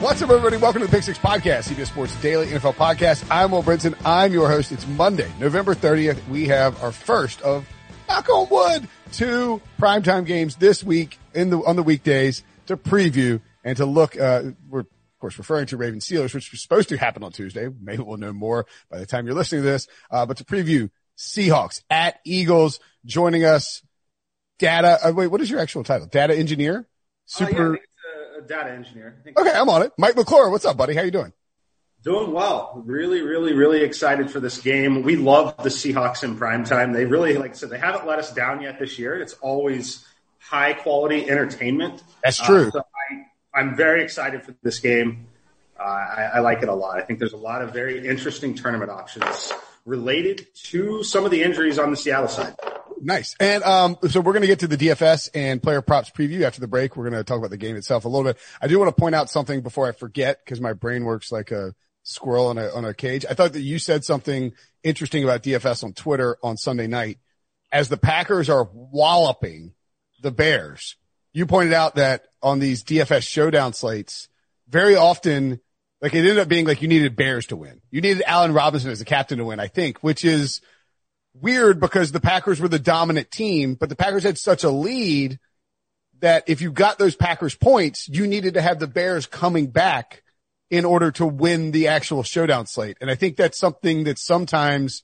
What's up, everybody? Welcome to the Pick Six Podcast, CBS Sports Daily NFL Podcast. I'm Will Brinson. I'm your host. It's Monday, November 30th. We have our first of, knock on wood, two primetime games this week in the on the weekdays to preview and to look. Uh, we're of course referring to Raven Steelers, which was supposed to happen on Tuesday. Maybe we'll know more by the time you're listening to this. Uh, but to preview Seahawks at Eagles, joining us, data. Uh, wait, what is your actual title? Data engineer. Super. Uh, yeah, data engineer. Okay, I'm on it. Mike McClure, what's up, buddy? How you doing? Doing well. Really, really, really excited for this game. We love the Seahawks in prime time. They really, like I said, they haven't let us down yet this year. It's always high quality entertainment. That's true. Uh, so I, am very excited for this game. Uh, I, I like it a lot. I think there's a lot of very interesting tournament options related to some of the injuries on the Seattle side. Nice. And um, so we're going to get to the DFS and player props preview after the break. We're going to talk about the game itself a little bit. I do want to point out something before I forget because my brain works like a squirrel on a on a cage. I thought that you said something interesting about DFS on Twitter on Sunday night as the Packers are walloping the Bears. You pointed out that on these DFS showdown slates, very often, like it ended up being like you needed Bears to win. You needed Allen Robinson as a captain to win, I think, which is weird because the Packers were the dominant team, but the Packers had such a lead that if you got those Packers points, you needed to have the Bears coming back in order to win the actual showdown slate. And I think that's something that sometimes,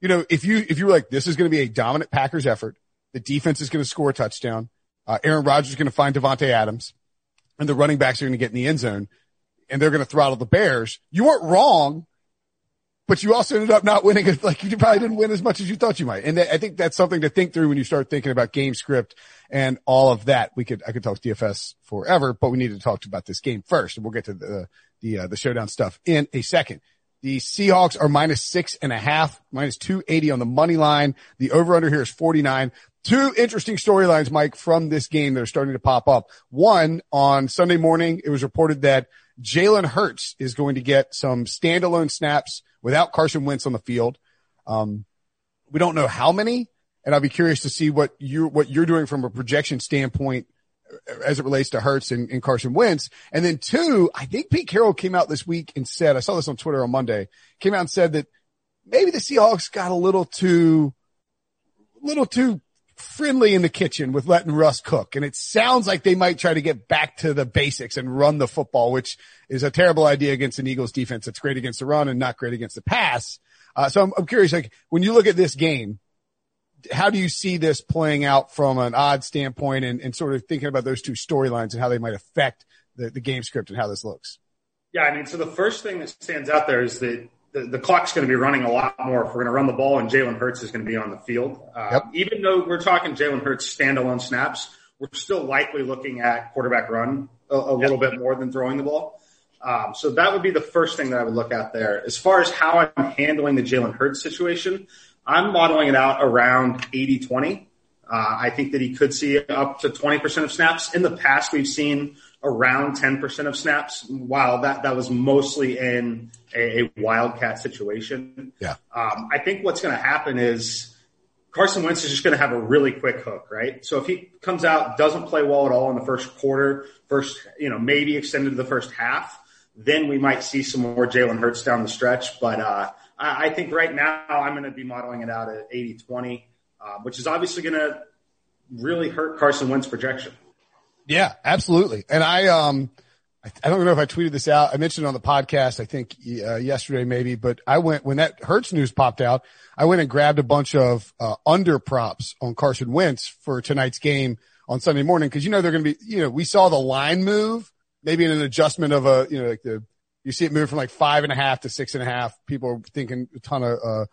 you know, if you, if you were like, this is going to be a dominant Packers effort, the defense is going to score a touchdown. Uh, Aaron Rodgers is going to find Davante Adams and the running backs are going to get in the end zone and they're going to throttle the Bears. You weren't wrong but you also ended up not winning. Like you probably didn't win as much as you thought you might. And I think that's something to think through when you start thinking about game script and all of that. We could, I could talk DFS forever, but we need to talk about this game first and we'll get to the, the, uh, the showdown stuff in a second. The Seahawks are minus six and a half, minus 280 on the money line. The over under here is 49. Two interesting storylines, Mike, from this game that are starting to pop up. One on Sunday morning, it was reported that Jalen Hurts is going to get some standalone snaps without Carson Wentz on the field. Um, we don't know how many, and I'll be curious to see what you what you're doing from a projection standpoint as it relates to Hurts and, and, Carson Wentz. And then two, I think Pete Carroll came out this week and said, I saw this on Twitter on Monday, came out and said that maybe the Seahawks got a little too, little too friendly in the kitchen with letting Russ cook. And it sounds like they might try to get back to the basics and run the football, which is a terrible idea against an Eagles defense that's great against the run and not great against the pass. Uh, so I'm, I'm curious, like when you look at this game, how do you see this playing out from an odd standpoint and, and sort of thinking about those two storylines and how they might affect the, the game script and how this looks? Yeah, I mean, so the first thing that stands out there is that the, the clock's going to be running a lot more if we're going to run the ball and Jalen Hurts is going to be on the field. Uh, yep. Even though we're talking Jalen Hurts standalone snaps, we're still likely looking at quarterback run a, a yep. little bit more than throwing the ball. Um, so that would be the first thing that I would look at there. As far as how I'm handling the Jalen Hurts situation, I'm modeling it out around 80 20. Uh, I think that he could see up to 20% of snaps. In the past, we've seen around 10% of snaps, while that, that was mostly in a, a wildcat situation. Yeah. Um, I think what's going to happen is Carson Wentz is just going to have a really quick hook, right? So if he comes out, doesn't play well at all in the first quarter, first, you know, maybe extended to the first half, then we might see some more Jalen Hurts down the stretch. But, uh, I, I think right now I'm going to be modeling it out at 80 20, uh, which is obviously going to really hurt Carson Wentz projection. Yeah, absolutely. And I, um, I don't know if I tweeted this out. I mentioned on the podcast, I think uh, yesterday maybe, but I went when that Hurts news popped out. I went and grabbed a bunch of uh, under props on Carson Wentz for tonight's game on Sunday morning because you know they're going to be. You know, we saw the line move, maybe in an adjustment of a you know like the you see it move from like five and a half to six and a half. People are thinking a ton of uh,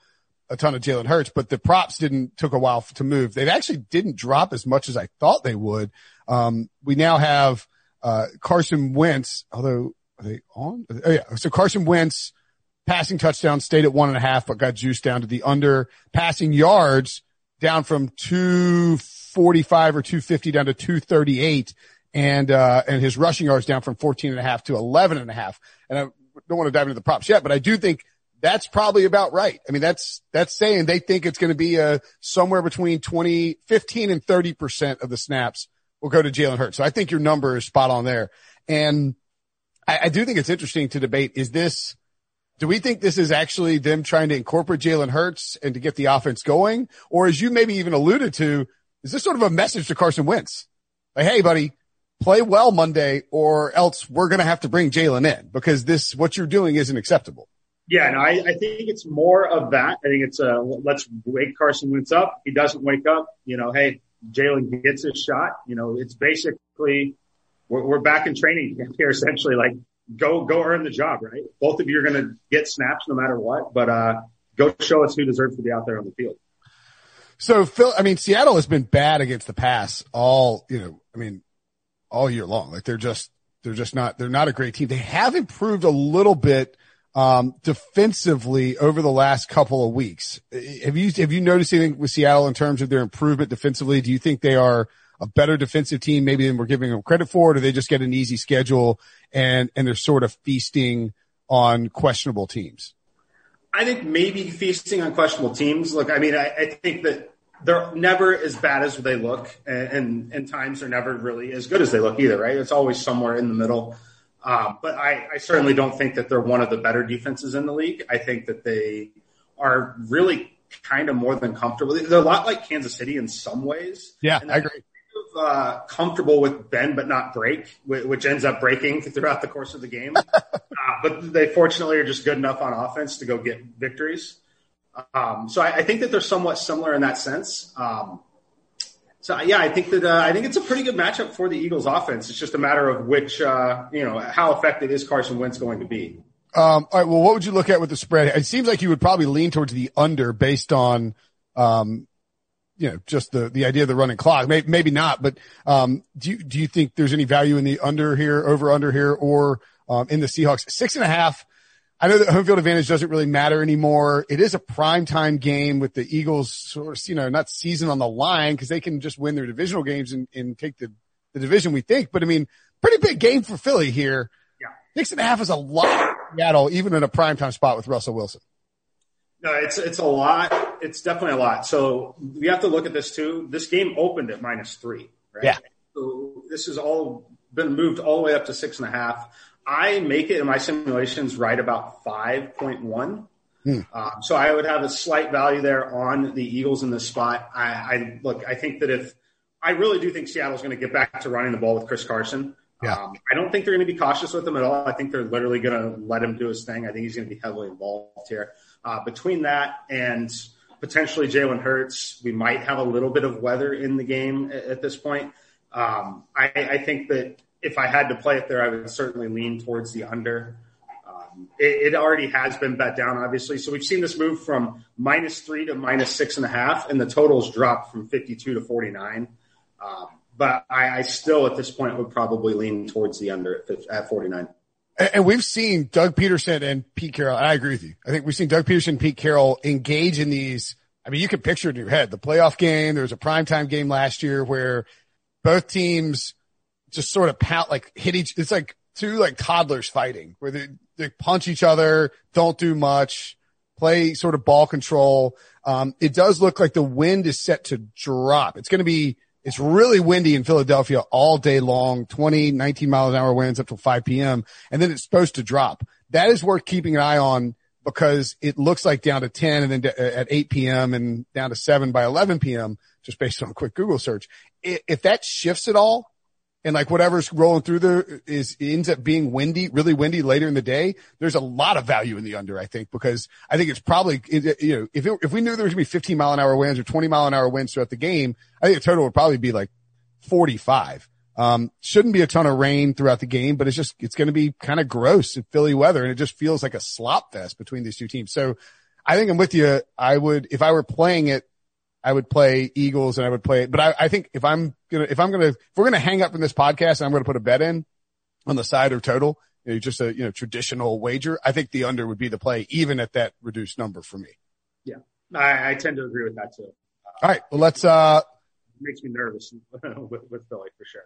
a ton of Jalen Hurts, but the props didn't took a while to move. They actually didn't drop as much as I thought they would. Um, we now have, uh, Carson Wentz, although are they on? Oh yeah. So Carson Wentz passing touchdown stayed at one and a half, but got juiced down to the under passing yards down from 245 or 250 down to 238 and, uh, and his rushing yards down from 14 and a half to 11 and a half. And I don't want to dive into the props yet, but I do think that's probably about right. I mean, that's, that's saying they think it's going to be a somewhere between 20, 15 and 30% of the snaps will go to Jalen Hurts. So I think your number is spot on there. And I, I do think it's interesting to debate. Is this, do we think this is actually them trying to incorporate Jalen Hurts and to get the offense going? Or as you maybe even alluded to, is this sort of a message to Carson Wentz? Like, hey, buddy, play well Monday or else we're going to have to bring Jalen in because this, what you're doing isn't acceptable. Yeah, no, I, I think it's more of that. I think it's a, let's wake Carson Wentz up. He doesn't wake up, you know, hey, Jalen gets his shot. You know, it's basically, we're, we're back in training camp here essentially like go, go earn the job, right? Both of you are going to get snaps no matter what, but, uh, go show us who deserves to be out there on the field. So Phil, I mean, Seattle has been bad against the pass all, you know, I mean, all year long. Like they're just, they're just not, they're not a great team. They have improved a little bit, um, defensively over the last couple of weeks. Have you, have you noticed anything with Seattle in terms of their improvement defensively? Do you think they are a better defensive team maybe than we're giving them credit for? Or do they just get an easy schedule and, and they're sort of feasting on questionable teams? I think maybe feasting on questionable teams. Look, I mean, I, I think that they're never as bad as they look, and, and, and, times they're never really as good as they look either, right? It's always somewhere in the middle. Um, but I, I certainly don't think that they're one of the better defenses in the league. I think that they are really kind of more than comfortable. They're a lot like Kansas City in some ways. Yeah, I agree. Kind of, uh, comfortable with bend but not break, which ends up breaking throughout the course of the game. uh, but they fortunately are just good enough on offense to go get victories. Um, so I, I, think that they're somewhat similar in that sense. Um, so yeah, I think that uh, I think it's a pretty good matchup for the Eagles offense. It's just a matter of which uh, you know how effective is Carson Wentz going to be. Um, all right. Well, what would you look at with the spread? It seems like you would probably lean towards the under based on, um, you know, just the, the idea of the running clock. Maybe, maybe not, but, um, do you, do you think there's any value in the under here, over under here, or, um, in the Seahawks? Six and a half I know that home field advantage doesn't really matter anymore. It is a prime time game with the Eagles sort of, you know, not season on the line because they can just win their divisional games and, and take the, the division we think. But I mean, pretty big game for Philly here. Yeah. Six and a half is a lot Seattle, even in a prime time spot with Russell Wilson. No, it's, it's a lot. It's definitely a lot. So we have to look at this too. This game opened at minus three, right? Yeah. So this has all been moved all the way up to six and a half. I make it in my simulations right about 5.1. Hmm. Uh, so I would have a slight value there on the Eagles in this spot. I, I look, I think that if I really do think Seattle's going to get back to running the ball with Chris Carson. Yeah. Um, I don't think they're going to be cautious with him at all. I think they're literally going to let him do his thing. I think he's going to be heavily involved here. Uh, between that and potentially Jalen Hurts, we might have a little bit of weather in the game at, at this point. Um, I, I think that if I had to play it there, I would certainly lean towards the under. Um, it, it, already has been bet down, obviously. So we've seen this move from minus three to minus six and a half, and the totals dropped from 52 to 49. Um, but I, I, still, at this point, would probably lean towards the under at, at 49. And we've seen Doug Pederson and Pete Carroll. I agree with you. I think we've seen Doug Pederson and Pete Carroll engage in these. I mean, you can picture it in your head. The playoff game, there was a primetime game last year where both teams just sort of pout, like hit each, it's like two like toddlers fighting where they, they punch each other, don't do much, play sort of ball control. Um, it does look like the wind is set to drop. It's going to be, it's really windy in Philadelphia all day long, 20, 19 miles an hour winds up till 5 p.m. And then it's supposed to drop. That is worth keeping an eye on because it looks like down to 10 and then at 8 p.m. and down to 7 by 11 p.m. just based on a quick Google search. If that shifts at all, and like whatever's rolling through there is ends up being windy, really windy later in the day. There's a lot of value in the under, I think, because I think it's probably, you know, if it, if we knew there was gonna be 15 mile an hour winds or 20 mile an hour winds throughout the game, I think the total would probably be like 45. Um, shouldn't be a ton of rain throughout the game, but it's just, it's going to be kind of gross in Philly weather. And it just feels like a slop fest between these two teams. So I think I'm with you. I would, if I were playing it, I would play Eagles and I would play. But I, I think if I'm gonna, if I'm gonna, if we're gonna hang up from this podcast and I'm gonna put a bet in on the side or total, you know, just a, you know, traditional wager, I think the under would be the play even at that reduced number for me. Yeah. I, I tend to agree with that too. All right. Well, let's, uh, makes me nervous with, with Philly for sure.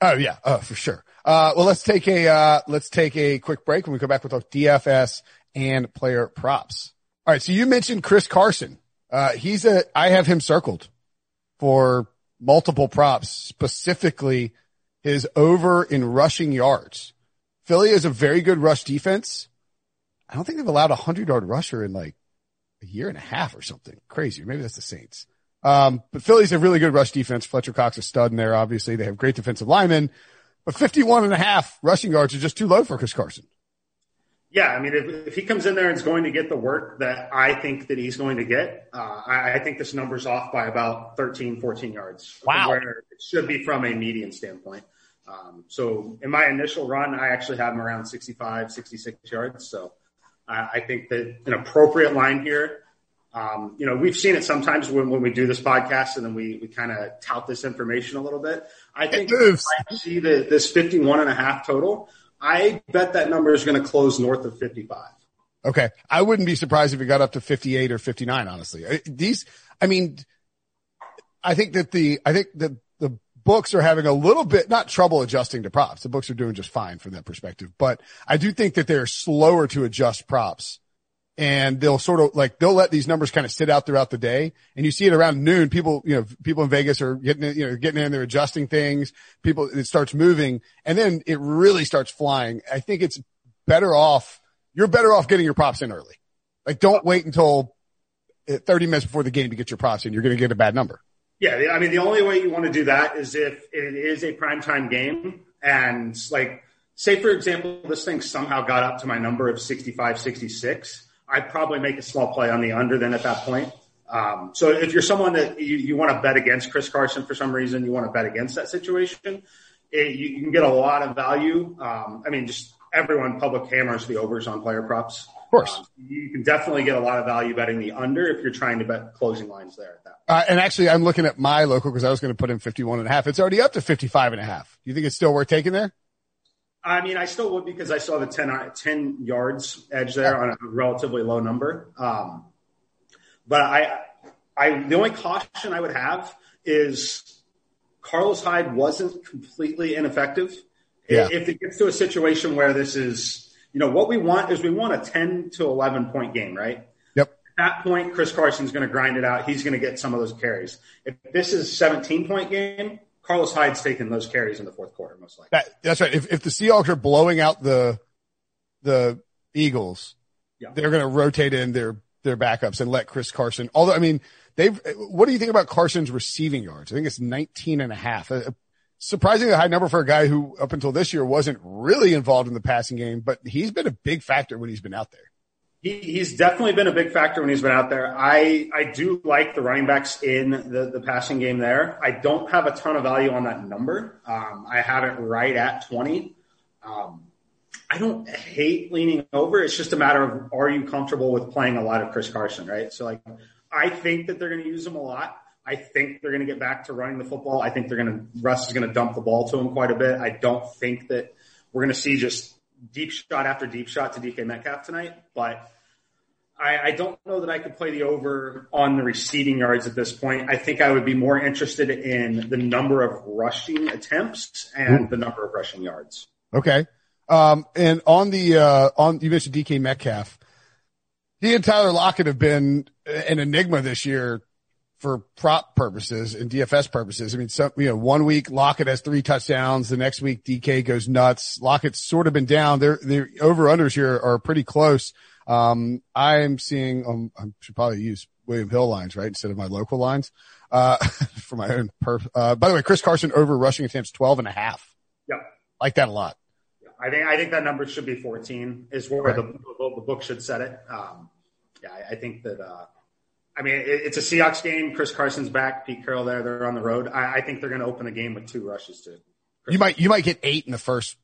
Oh yeah, oh for sure. Uh, well, let's take a uh, let's take a quick break. When we come back, we'll talk DFS and player props. All right. So you mentioned Chris Carson. Uh, he's a I have him circled for multiple props, specifically his over in rushing yards. Philly is a very good rush defense. I don't think they've allowed a hundred yard rusher in like a year and a half or something crazy. Maybe that's the Saints. Um, but Philly's a really good rush defense. Fletcher Cox is a stud in there. Obviously they have great defensive linemen, but 51 and a half rushing yards is just too low for Chris Carson. Yeah, I mean, if, if he comes in there and is going to get the work that I think that he's going to get, uh, I, I, think this number's off by about 13, 14 yards. Wow. Where it should be from a median standpoint. Um, so in my initial run, I actually have him around 65, 66 yards. So uh, I think that an appropriate line here um, you know, we've seen it sometimes when, when we do this podcast and then we, we kind of tout this information a little bit. I think I see the, this 51 and a half total. I bet that number is going to close north of 55. Okay. I wouldn't be surprised if it got up to 58 or 59, honestly. These, I mean, I think that the, I think that the books are having a little bit, not trouble adjusting to props. The books are doing just fine from that perspective, but I do think that they're slower to adjust props and they'll sort of like they'll let these numbers kind of sit out throughout the day. And you see it around noon people you know people in vegas are getting you know getting in they're adjusting things people it starts moving and then it really starts flying. I think it's better off you're better off getting your props in early. Like don't wait until uh, 30 minutes before the game to get your props in. You're going to get a bad number. Yeah i mean the only way you want to do that is if it is a primetime game and like say for example this thing somehow got up to my number of 65 66 I'd probably make a small play on the under then at that point. Um, so if you're someone that you, you want to bet against Chris Carson for some reason, you want to bet against that situation, it, you, you, can get a lot of value. Um, I mean, just everyone public hammers the overs on player props. Of course. Um, you can definitely get a lot of value betting the under if you're trying to bet closing lines there at that. Uh, and actually, I'm looking at my local because I was going to put in 51 and a half. It's already up to 55 and a half. Do you think it's still worth taking there? I mean, I still would because I saw the 10, uh, 10 yards edge there on a relatively low number. Um, but I, I, the only caution I would have is Carlos Hyde wasn't completely ineffective. Yeah. If it gets to a situation where this is, you know, what we want is we want a 10 to 11 point game, right? Yep. At that point, Chris Carson's going to grind it out. He's going to get some of those carries. If this is a 17 point game, Carlos Hyde's taking those carries in the fourth quarter, most likely. That, that's right. If, if the Seahawks are blowing out the the Eagles, yeah. they're going to rotate in their their backups and let Chris Carson. Although, I mean, they've. What do you think about Carson's receiving yards? I think it's 19 and a half. A surprisingly high number for a guy who up until this year wasn't really involved in the passing game, but he's been a big factor when he's been out there. He, he's definitely been a big factor when he's been out there. I, I do like the running backs in the, the passing game there. I don't have a ton of value on that number. Um, I have it right at 20. Um, I don't hate leaning over. It's just a matter of are you comfortable with playing a lot of Chris Carson, right? So like, I think that they're going to use him a lot. I think they're going to get back to running the football. I think they're going to Russ is going to dump the ball to him quite a bit. I don't think that we're going to see just deep shot after deep shot to DK Metcalf tonight. But I, I, don't know that I could play the over on the receiving yards at this point. I think I would be more interested in the number of rushing attempts and Ooh. the number of rushing yards. Okay. Um, and on the, uh, on, you mentioned DK Metcalf. He and Tyler Lockett have been an enigma this year for prop purposes and DFS purposes. I mean, some, you know, one week Lockett has three touchdowns. The next week DK goes nuts. Lockett's sort of been down. Their, their over unders here are pretty close. Um, I'm seeing, um, I should probably use William Hill lines, right? Instead of my local lines, uh, for my own perf. Uh, by the way, Chris Carson over rushing attempts 12 and a half. Yeah. Like that a lot. Yeah. I think, I think that number should be 14 is where right. the, the, book should set it. Um, yeah, I, I think that, uh, I mean, it, it's a Seahawks game. Chris Carson's back. Pete Carroll there. They're on the road. I, I think they're going to open the game with two rushes too. You might, you might get eight in the first,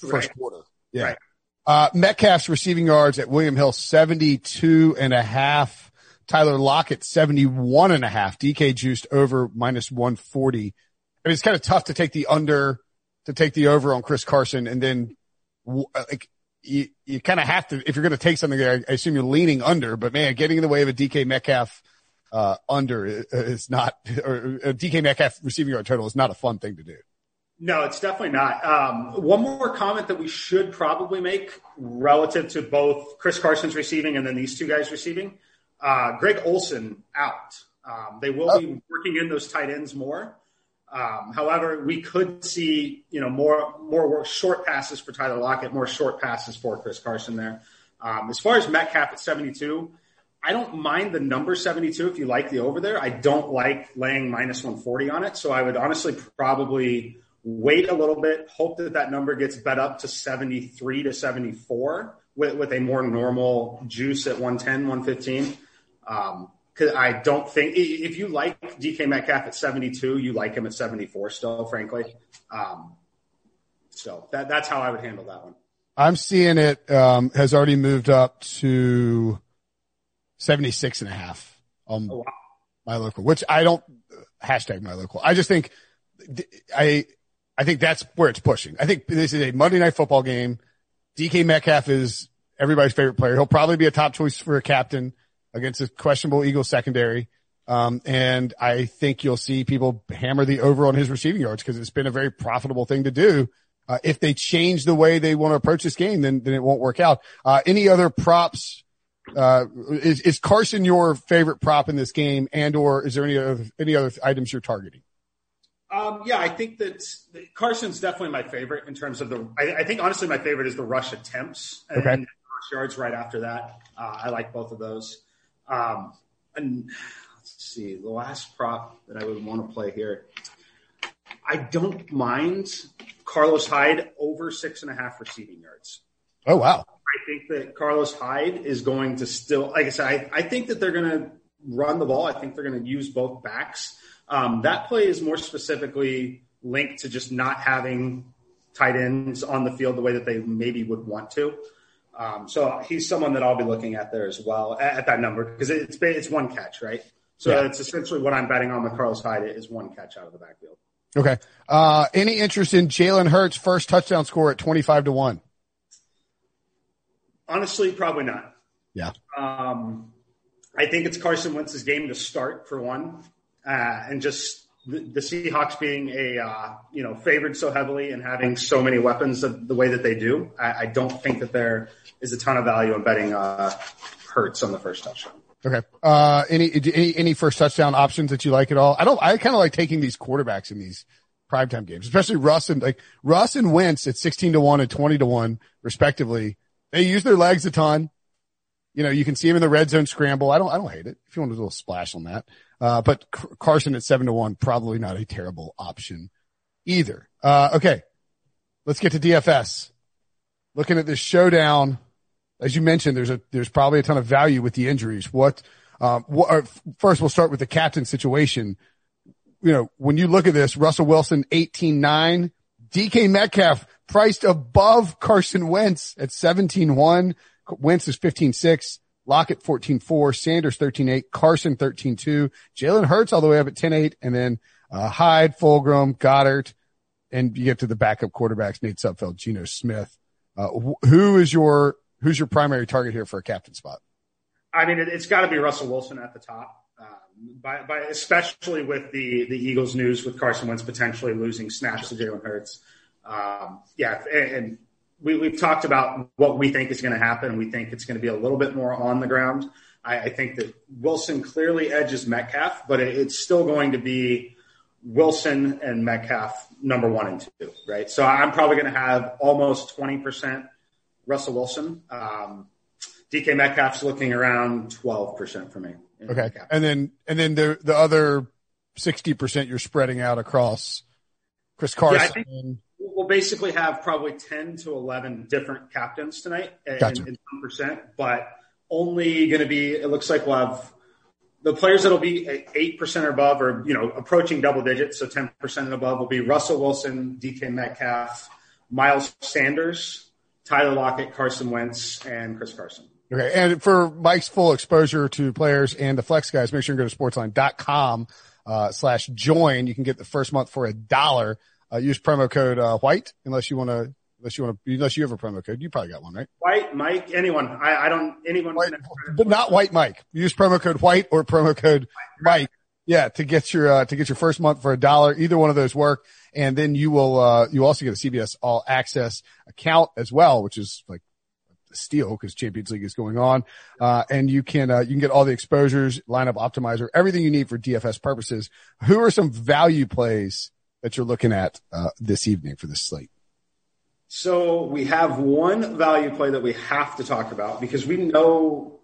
first right. quarter. Yeah. Right. Uh, Metcalf's receiving yards at William Hill, 72 and a half. Tyler Lockett, 71 and a half. DK juiced over minus 140. I mean, it's kind of tough to take the under, to take the over on Chris Carson and then like you, you kind of have to, if you're going to take something there, I assume you're leaning under, but man, getting in the way of a DK Metcalf, uh, under is not, or a DK Metcalf receiving yard total is not a fun thing to do. No, it's definitely not. Um, one more comment that we should probably make relative to both Chris Carson's receiving and then these two guys receiving. Uh, Greg Olsen out. Um, they will oh. be working in those tight ends more. Um, however, we could see you know more more short passes for Tyler Lockett, more short passes for Chris Carson there. Um, as far as Metcalf at 72, I don't mind the number 72 if you like the over there. I don't like laying minus 140 on it, so I would honestly probably wait a little bit, hope that that number gets bet up to 73 to 74 with, with a more normal juice at 110, 115. Um, Cause I don't think if you like DK Metcalf at 72, you like him at 74 still, frankly. Um, so that, that's how I would handle that one. I'm seeing it, um, has already moved up to 76 and a half on oh, wow. my local, which I don't hashtag my local. I just think I, I think that's where it's pushing. I think this is a Monday night football game. DK Metcalf is everybody's favorite player. He'll probably be a top choice for a captain against a questionable Eagles secondary. Um, and I think you'll see people hammer the over on his receiving yards because it's been a very profitable thing to do. Uh, if they change the way they want to approach this game, then, then it won't work out. Uh, any other props? Uh, is, is Carson your favorite prop in this game and or is there any other, any other items you're targeting? Um, yeah, I think that Carson's definitely my favorite in terms of the, I, I think honestly my favorite is the rush attempts and, okay. rush yards right after that. Uh, I like both of those. Um, and let's see, the last prop that I would want to play here. I don't mind Carlos Hyde over six and a half receiving yards. Oh wow! I think that Carlos Hyde is going to still, like I said, I, I think that they're going to run the ball. I think they're going to use both backs. Um, that play is more specifically linked to just not having tight ends on the field the way that they maybe would want to. Um, so he's someone that I'll be looking at there as well at, at that number because it's it's one catch, right? So yeah. it's essentially what I'm betting on with Carlos Hyde is one catch out of the backfield. Okay. Uh, any interest in Jalen Hurts' first touchdown score at 25 to 1? Honestly, probably not. Yeah. Um, I think it's Carson Wentz's game to start for one, uh, and just the, the Seahawks being a uh, you know favored so heavily and having so many weapons the way that they do, I, I, don't think that there is a ton of value in betting uh, Hurts on the first touchdown. Okay. Uh, any, any any first touchdown options that you like at all? I don't. I kind of like taking these quarterbacks in these primetime games, especially Russ and like Russ and Wentz at sixteen to one and twenty to one respectively. They use their legs a ton. You know, you can see him in the red zone scramble. I don't. I don't hate it. If you want a little splash on that. Uh, but Carson at seven to one, probably not a terrible option either. Uh, okay. Let's get to DFS. Looking at this showdown, as you mentioned, there's a, there's probably a ton of value with the injuries. What, um, what, first we'll start with the captain situation. You know, when you look at this, Russell Wilson, 18-9, DK Metcalf priced above Carson Wentz at 17-1. Wentz is 15-6. Lockett 14-4, Sanders 13-8, Carson 13-2, Jalen Hurts all the way up at 10-8, and then uh, Hyde, Fulgham, Goedert, and you get to the backup quarterbacks, Nate Sudfeld, Geno Smith. Uh, wh- who is your, who's your primary target here for a captain spot? I mean, it, has got to be Russell Wilson at the top. Um, by, by, especially with the, the Eagles news with Carson Wentz potentially losing snaps to Jalen Hurts. Um, yeah. And, and we, we've talked about what we think is going to happen. We think it's going to be a little bit more on the ground. I, I think that Wilson clearly edges Metcalf, but it, it's still going to be Wilson and Metcalf number one and two, right? So I'm probably going to have almost 20% Russell Wilson. Um, DK Metcalf's looking around 12% for me. Okay. Metcalf. And then, and then the, the other 60% you're spreading out across Chris Carson. Yeah, we'll basically have probably 10 to 11 different captains tonight gotcha. in, in percent, but only going to be, it looks like we'll have the players that'll be 8% or above or, you know, approaching double digits. So 10% and above will be Russell Wilson, DK Metcalf, Miles Sanders, Tyler Lockett, Carson Wentz, and Chris Carson. Okay. And for Mike's full exposure to players and the flex guys, make sure you go to sportsline.com uh, slash join. You can get the first month for a dollar. Uh, use promo code uh, white unless you want to unless you want to unless you have a promo code. You probably got one, right? White Mike, anyone. I, I don't anyone. White, but not white Mike. Use promo code white or promo code Mike. Yeah, to get your uh, to get your first month for a dollar. Either one of those work, and then you will uh, you also get a CBS All Access account as well, which is like a steal because Champions League is going on. Uh, and you can, uh, you can get all the exposures, lineup optimizer, everything you need for DFS purposes. Who are some value plays that you're looking at uh, this evening for this slate? So we have one value play that we have to talk about because we know,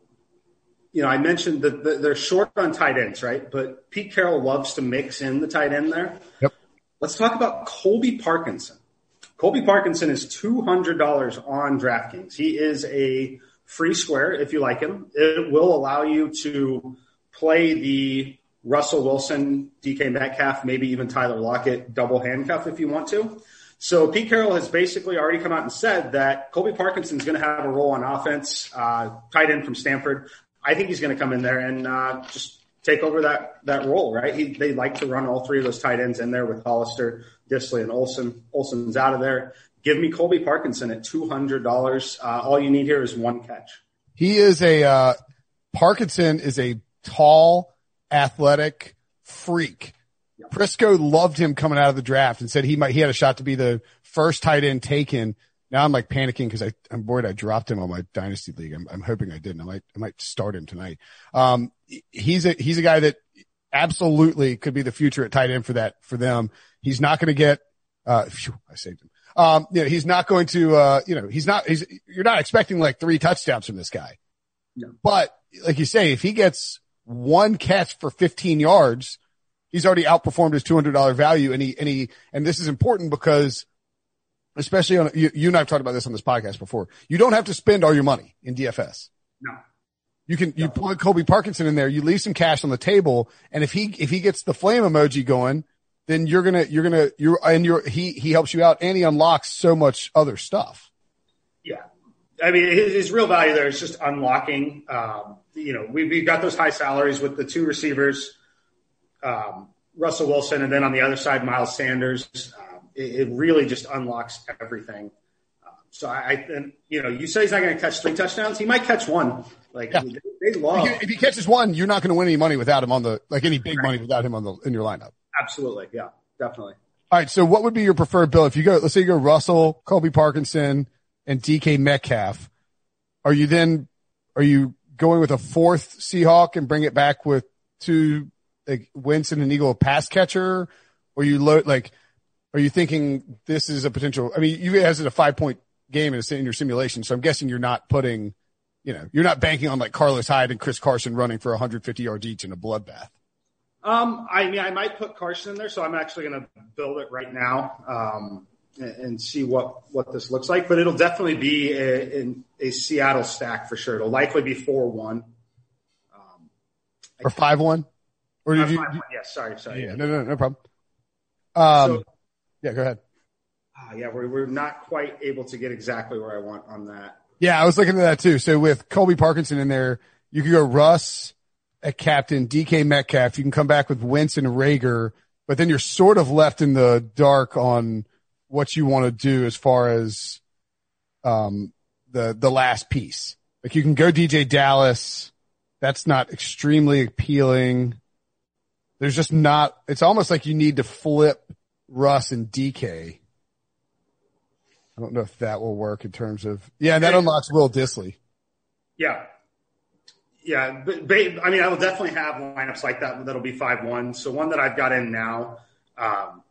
you know, I mentioned that they're short on tight ends, right? But Pete Carroll loves to mix in the tight end there. Yep. Let's talk about Colby Parkinson. Colby Parkinson is $200 on DraftKings. He is a free square if you like him. It will allow you to play the Russell Wilson, DK Metcalf, maybe even Tyler Lockett double handcuff if you want to. So Pete Carroll has basically already come out and said that Colby Parkinson is going to have a role on offense, uh, tight end from Stanford. I think he's going to come in there and uh, just take over that that role, right? He, they like to run all three of those tight ends in there with Hollister, Dissly, and Olsen. Olsen's out of there. Give me Colby Parkinson at two hundred dollars. Uh, all you need here is one catch. He is a uh, Parkinson is a tall athletic freak. Prisco loved him coming out of the draft and said he might, he had a shot to be the first tight end taken. Now I'm like panicking because I, I'm worried I dropped him on my dynasty league. I'm, I'm hoping I didn't. I might, I might start him tonight. Um, he's a, he's a guy that absolutely could be the future at tight end for that, for them. He's not going to get, uh, phew, I saved him. Um, you know, he's not going to, uh, you know, he's not, he's, you're not expecting like three touchdowns from this guy. No. But like you say, if he gets one catch for 15 yards, he's already outperformed his $200 value. And he, and he, and this is important because especially on, you, you and I've talked about this on this podcast before. You don't have to spend all your money in DFS. No. You can, you plug Colby Parkinson in there, you leave some cash on the table. And if he, if he gets the flame emoji going, then you're going to, you're going to, you're, and you're, he, he helps you out and he unlocks so much other stuff. I mean, his, his real value there is just unlocking, um, you know, we, we've got those high salaries with the two receivers, um, Russell Wilson, and then on the other side, Miles Sanders. Um, it, it, really just unlocks everything. Uh, so I, I, you know, you say he's not going to catch three touchdowns. He might catch one. Like yeah. they, they love. If he catches one, you're not going to win any money without him on the like any big right. money without him on the in your lineup. Absolutely, yeah, definitely. All right. So what would be your preferred bill if you go? Let's say you go Russell, Colby Parkinson, and DK Metcalf. Are you then? Are you going with a fourth Seahawk and bring it back with two like Winston and Eagle pass catcher? Or you load like, are you thinking this is a potential? I mean, you guys it a five point game in, a, in your simulation, so I'm guessing you're not putting, you know, you're not banking on like Carlos Hyde and Chris Carson running for 150 yards each in a bloodbath. Um, I mean, I might put Carson in there, so I'm actually going to build it right now. Um, and see what what this looks like. But it'll definitely be a, a Seattle stack for sure. It'll likely be four one um, or five one. Or did uh, you? Yes, sorry, sorry. Yeah, no, no, no problem. Um, so, yeah, go ahead. Uh, yeah, we're we're not quite able to get exactly where I want on that. Yeah, I was looking at that too. So with Colby Parkinson in there, you could go Russ at captain, DK Metcalf. You can come back with Winston and Reagor, but then you're sort of left in the dark on what you want to do as far as um, the the last piece. Like you can go DeeJay Dallas. That's not extremely appealing. There's just not. It's almost like you need to flip Russ and DK. I don't know if that will work in terms of yeah. And that unlocks Will Dissly. Yeah, yeah. But, I mean, I will definitely have lineups like that. That'll be five one. So one that I've got in now. Um,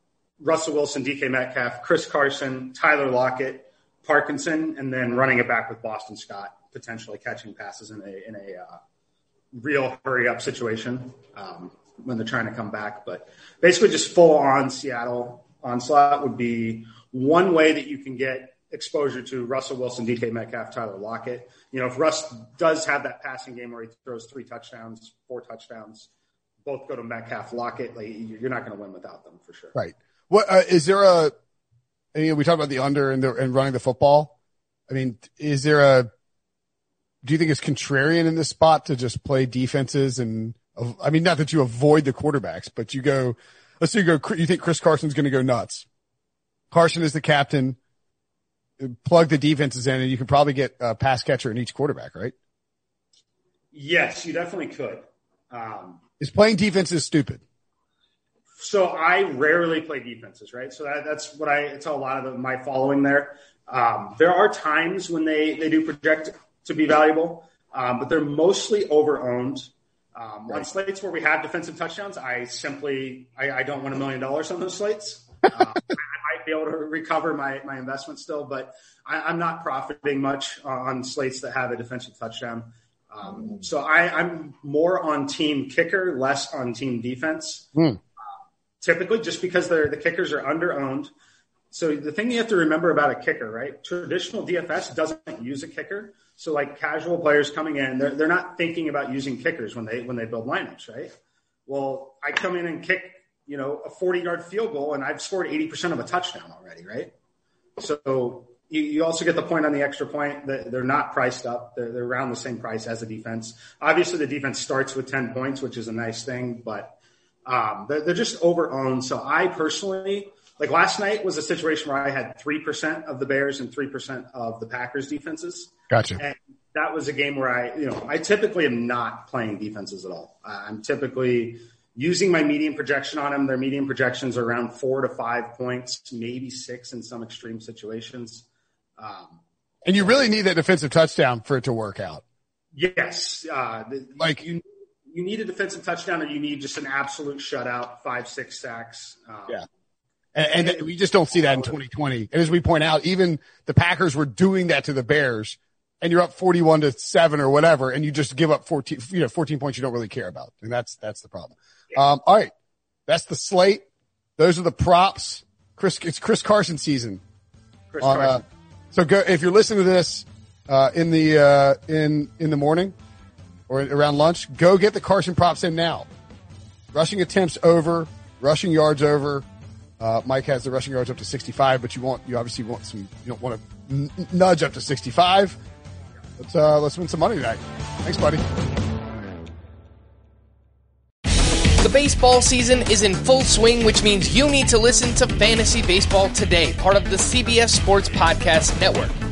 Russell Wilson, DK Metcalf, Chris Carson, Tyler Lockett, Parkinson, and then running it back with Boston Scott, potentially catching passes in a in a uh, real hurry up situation um, when they're trying to come back. But basically, just full on Seattle onslaught would be one way that you can get exposure to Russell Wilson, DK Metcalf, Tyler Lockett. You know, if Russ does have that passing game where he throws three touchdowns, four touchdowns, both go to Metcalf, Lockett, like you're not going to win without them for sure. Right. What uh, is there a? I mean, we talked about the under and the and running the football. I mean, is there a? Do you think it's contrarian in this spot to just play defenses and? I mean, not that you avoid the quarterbacks, but you go. Let's say you go. You think Chris Carson's going to go nuts. Carson is the captain. Plug the defenses in, and you can probably get a pass catcher in each quarterback, right? Yes, you definitely could. Um, is playing defenses stupid? So I rarely play defenses, right? So that, that's what I tell a lot of my following there. Um, there are times when they, they do project to be valuable, um, but they're mostly over owned. Um, right. On slates where we have defensive touchdowns, I simply I, I don't want a million dollars on those slates. Um, I might be able to recover my, my investment still, but I, am not profiting much on slates that have a defensive touchdown. Um, so I, am more on team kicker, less on team defense. Mm typically just because the kickers are under owned. So the thing you have to remember about a kicker, right? Traditional DFS doesn't use a kicker. So like casual players coming in, they're, they're not thinking about using kickers when they, when they build lineups, right? Well, I come in and kick, you know, a 40 yard field goal and I've scored 80% of a touchdown already, right? So you, you also get the point on the extra point that they're not priced up. They're, they're around the same price as the defense. Obviously the defense starts with 10 points, which is a nice thing, but um, they're, they're just overowned. So I personally, like last night was a situation where I had 3% of the Bears and 3% of the Packers defenses. Gotcha. And that was a game where I, you know, I typically am not playing defenses at all. I'm typically using my median projection on them. Their median projections are around four to five points, maybe six in some extreme situations. Um, and you really need that defensive touchdown for it to work out. Yes. Uh, like you, you need a defensive touchdown or you need just an absolute shutout, five, six sacks. Um, yeah. And, and, we just don't see that in 2020. And as we point out, even the Packers were doing that to the Bears and you're up 41 to seven or whatever. And you just give up 14, you know, 14 points you don't really care about. And that's, that's the problem. Yeah. Um, all right. That's the slate. Those are the props. Chris, it's Chris Carson season. Chris on, Carson. Uh, so go, if you're listening to this, uh, in the, uh, in, in the morning, or around lunch, go get the Carson props in now. Rushing attempts over, rushing yards over. Uh, Mike has the rushing yards up to 65, but you want, you obviously want some, you don't want to n- nudge up to 65. Let's, uh, let's win some money tonight. Thanks, buddy. The baseball season is in full swing, which means you need to listen to Fantasy Baseball Today, part of the CBS Sports Podcast Network.